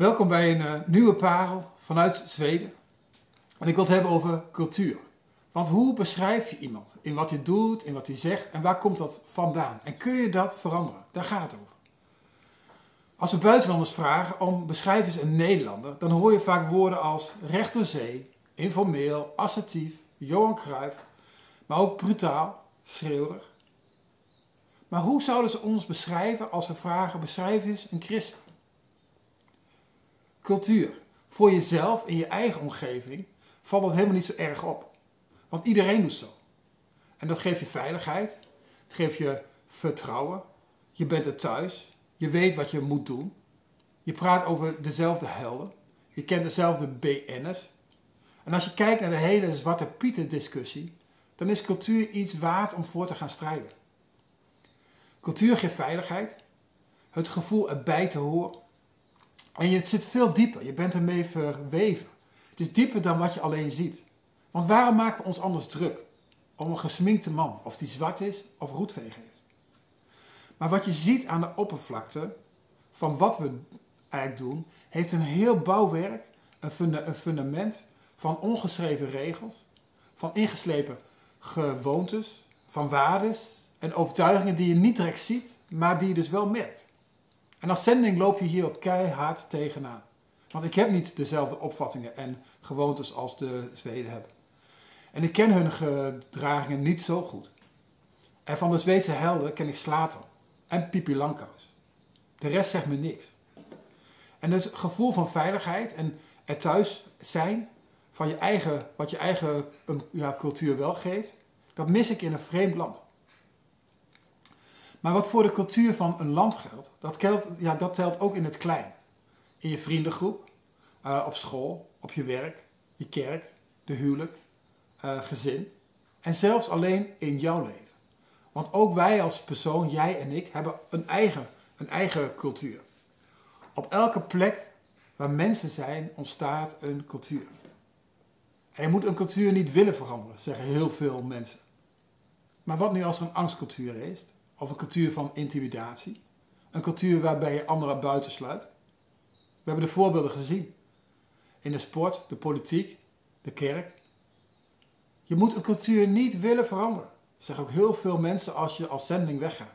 Welkom bij een eh, nieuwe parel vanuit Zweden. En ik wil het hebben over cultuur. Want hoe beschrijf je iemand? In wat hij doet, in wat hij zegt en waar komt dat vandaan? En kun je dat veranderen? Daar gaat het over. Als we buitenlanders vragen om beschrijf eens een Nederlander, dan hoor je vaak woorden als recht door zee, informeel, assertief, Johan Cruijff, maar ook brutaal, schreeuwerig. Maar hoe zouden ze ons beschrijven als we vragen beschrijf eens een christen? Cultuur. Voor jezelf in je eigen omgeving valt dat helemaal niet zo erg op. Want iedereen doet zo. En dat geeft je veiligheid. Het geeft je vertrouwen. Je bent er thuis. Je weet wat je moet doen. Je praat over dezelfde helden. Je kent dezelfde BN'ers. En als je kijkt naar de hele Zwarte Pieten discussie, dan is cultuur iets waard om voor te gaan strijden. Cultuur geeft veiligheid, het gevoel erbij te horen, en je zit veel dieper. Je bent ermee verweven. Het is dieper dan wat je alleen ziet. Want waarom maken we ons anders druk? Om een gesminkte man, of die zwart is of roetveger is. Maar wat je ziet aan de oppervlakte van wat we eigenlijk doen, heeft een heel bouwwerk, een fundament van ongeschreven regels, van ingeslepen gewoontes, van waardes en overtuigingen die je niet direct ziet, maar die je dus wel merkt. En als zending loop je hier op keihard tegenaan. Want ik heb niet dezelfde opvattingen en gewoontes als de Zweden hebben. En ik ken hun gedragingen niet zo goed. En van de Zweedse helden ken ik Slater en Pipi Langkous. De rest zegt me niks. En het gevoel van veiligheid en er thuis zijn van je eigen, wat je eigen ja, cultuur wel geeft, dat mis ik in een vreemd land. Maar wat voor de cultuur van een land geldt, dat, geldt, ja, dat telt ook in het klein. In je vriendengroep, uh, op school, op je werk, je kerk, de huwelijk, uh, gezin. En zelfs alleen in jouw leven. Want ook wij als persoon, jij en ik, hebben een eigen, een eigen cultuur. Op elke plek waar mensen zijn, ontstaat een cultuur. En je moet een cultuur niet willen veranderen, zeggen heel veel mensen. Maar wat nu als er een angstcultuur is? Of een cultuur van intimidatie. Een cultuur waarbij je anderen buitensluit. We hebben de voorbeelden gezien. In de sport, de politiek, de kerk. Je moet een cultuur niet willen veranderen. Zeggen ook heel veel mensen als je als zending weggaat.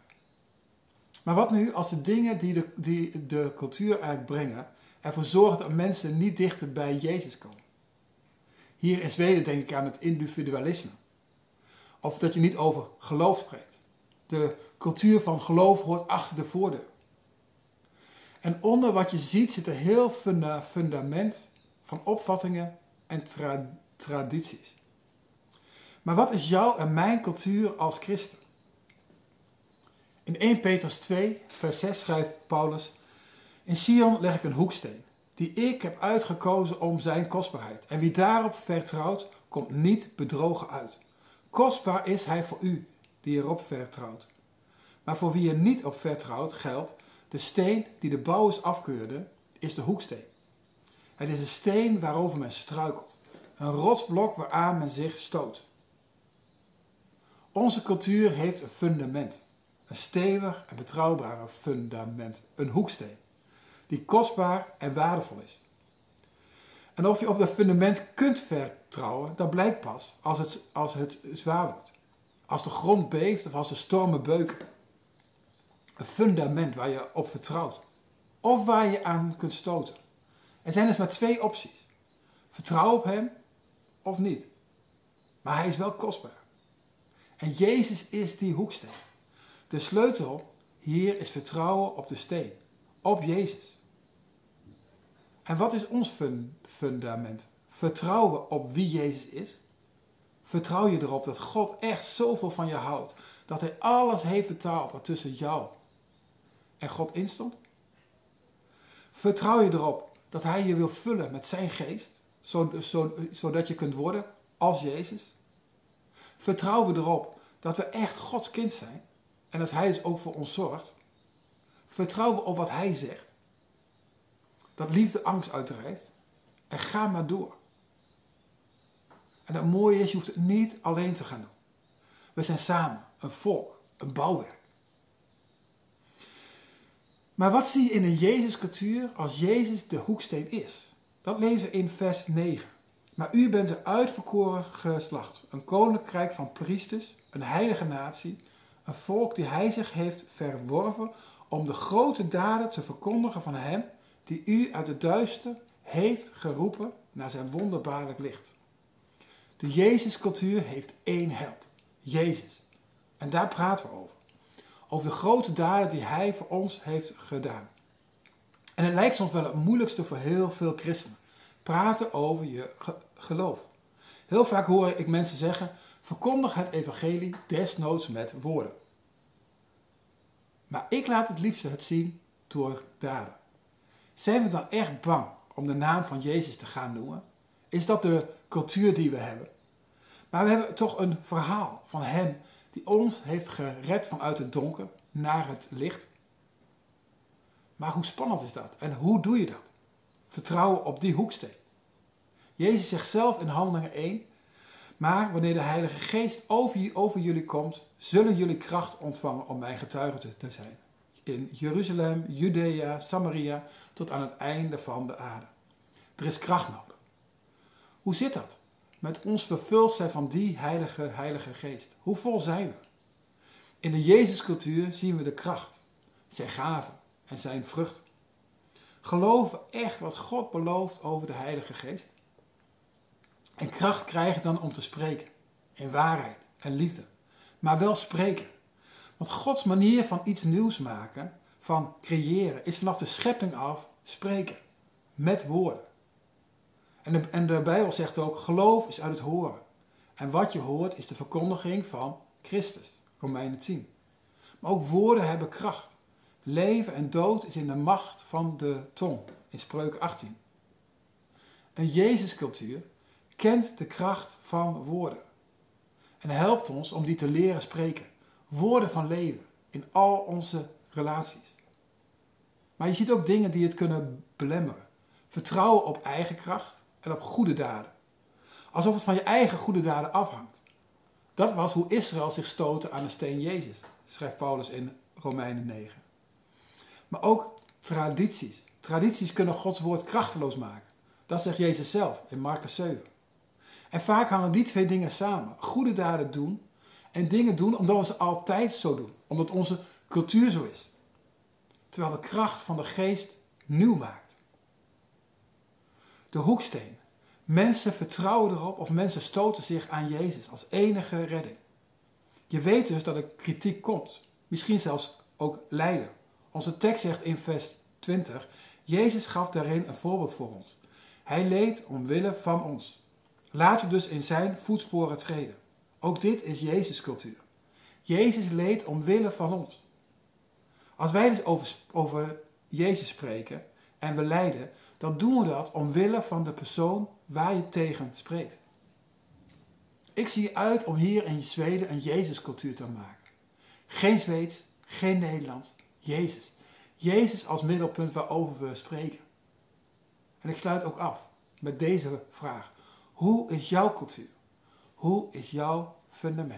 Maar wat nu als de dingen die de, die de cultuur eigenlijk brengen ervoor zorgen dat mensen niet dichter bij Jezus komen? Hier in Zweden denk ik aan het individualisme. Of dat je niet over geloof spreekt. De cultuur van geloof hoort achter de voordeur. En onder wat je ziet zit een heel fundament van opvattingen en tradities. Maar wat is jouw en mijn cultuur als christen? In 1 Petrus 2, vers 6 schrijft Paulus: In Sion leg ik een hoeksteen, die ik heb uitgekozen om zijn kostbaarheid. En wie daarop vertrouwt, komt niet bedrogen uit. Kostbaar is hij voor u, die erop vertrouwt. Maar voor wie er niet op vertrouwt, geldt: de steen die de bouwers afkeurde, is de hoeksteen. Het is een steen waarover men struikelt, een rotsblok waaraan men zich stoot. Onze cultuur heeft een fundament, een stevig en betrouwbaar fundament, een hoeksteen, die kostbaar en waardevol is. En of je op dat fundament kunt vertrouwen, dat blijkt pas als het, als het zwaar wordt. Als de grond beeft of als de stormen beuken. Een fundament waar je op vertrouwt. Of waar je aan kunt stoten. Er zijn dus maar twee opties. Vertrouw op hem of niet. Maar hij is wel kostbaar. En Jezus is die hoeksteen. De sleutel hier is vertrouwen op de steen. Op Jezus. En wat is ons fundament? Vertrouwen op wie Jezus is Vertrouw je erop dat God echt zoveel van je houdt. Dat hij alles heeft betaald wat tussen jou en God instond? Vertrouw je erop dat hij je wil vullen met zijn geest. Zodat je kunt worden als Jezus? Vertrouwen we erop dat we echt Gods kind zijn. En dat hij dus ook voor ons zorgt. Vertrouwen we op wat hij zegt. Dat liefde angst uitdrijft. En ga maar door. En het mooie is, je hoeft het niet alleen te gaan doen. We zijn samen, een volk, een bouwwerk. Maar wat zie je in een Jezuscultuur als Jezus de hoeksteen is? Dat lezen we in vers 9. Maar u bent een uitverkoren geslacht, een koninkrijk van priesters, een heilige natie, een volk die hij zich heeft verworven om de grote daden te verkondigen van hem die u uit het duister heeft geroepen naar zijn wonderbaarlijk licht. De Jezuscultuur heeft één held, Jezus. En daar praten we over. Over de grote daden die hij voor ons heeft gedaan. En het lijkt soms wel het moeilijkste voor heel veel christenen. Praten over je geloof. Heel vaak hoor ik mensen zeggen: verkondig het evangelie desnoods met woorden. Maar ik laat het liefst het zien door daden. Zijn we dan echt bang om de naam van Jezus te gaan noemen? Is dat de cultuur die we hebben? Maar we hebben toch een verhaal van Hem die ons heeft gered vanuit het donker naar het licht. Maar hoe spannend is dat? En hoe doe je dat? Vertrouwen op die hoeksteen. Jezus zegt zelf in Handelingen 1, maar wanneer de Heilige Geest over, over jullie komt, zullen jullie kracht ontvangen om mijn getuigen te zijn. In Jeruzalem, Judea, Samaria, tot aan het einde van de aarde. Er is kracht nodig. Hoe zit dat? Met ons vervuld zijn van die heilige, heilige geest. Hoe vol zijn we? In de Jezuscultuur zien we de kracht, zijn gaven en zijn vrucht. Geloven echt wat God belooft over de Heilige Geest? En kracht krijgen dan om te spreken. In waarheid en liefde. Maar wel spreken. Want Gods manier van iets nieuws maken, van creëren, is vanaf de schepping af spreken. Met woorden. En de, en Bijbel zegt ook, geloof is uit het horen. En wat je hoort is de verkondiging van Christus. Romeinen 10. Maar ook woorden hebben kracht. Leven en dood is in de macht van de tong. In Spreuk 18. Een Jezuscultuur kent de kracht van woorden. En helpt ons om die te leren spreken. Woorden van leven in al onze relaties. Maar je ziet ook dingen die het kunnen belemmeren. Vertrouwen op eigen kracht en op goede daden. Alsof het van je eigen goede daden afhangt. Dat was hoe Israël zich stootte aan de steen Jezus, schrijft Paulus in Romeinen 9. Maar ook tradities. Tradities kunnen Gods woord krachteloos maken. Dat zegt Jezus zelf in Marcus 7. En vaak hangen die twee dingen samen. Goede daden doen en dingen doen omdat we ze altijd zo doen. Omdat onze cultuur zo is. Terwijl de kracht van de geest nieuw maakt. De hoeksteen. Mensen vertrouwen erop of mensen stoten zich aan Jezus als enige redding. Je weet dus dat er kritiek komt. Misschien zelfs ook lijden. Onze tekst zegt in vers 20: Jezus gaf daarin een voorbeeld voor ons. Hij leed omwille van ons. Laten we dus in zijn voetsporen treden. Ook dit is Jezus cultuur. Jezus leed omwille van ons. Als wij dus over, over Jezus spreken en we lijden, dan doen we dat omwille van de persoon waar je tegen spreekt. Ik zie uit om hier in Zweden een Jezuscultuur te maken. Geen Zweeds, geen Nederlands, Jezus. Jezus als middelpunt waarover we spreken. En ik sluit ook af met deze vraag. Hoe is jouw cultuur? Hoe is jouw fundament?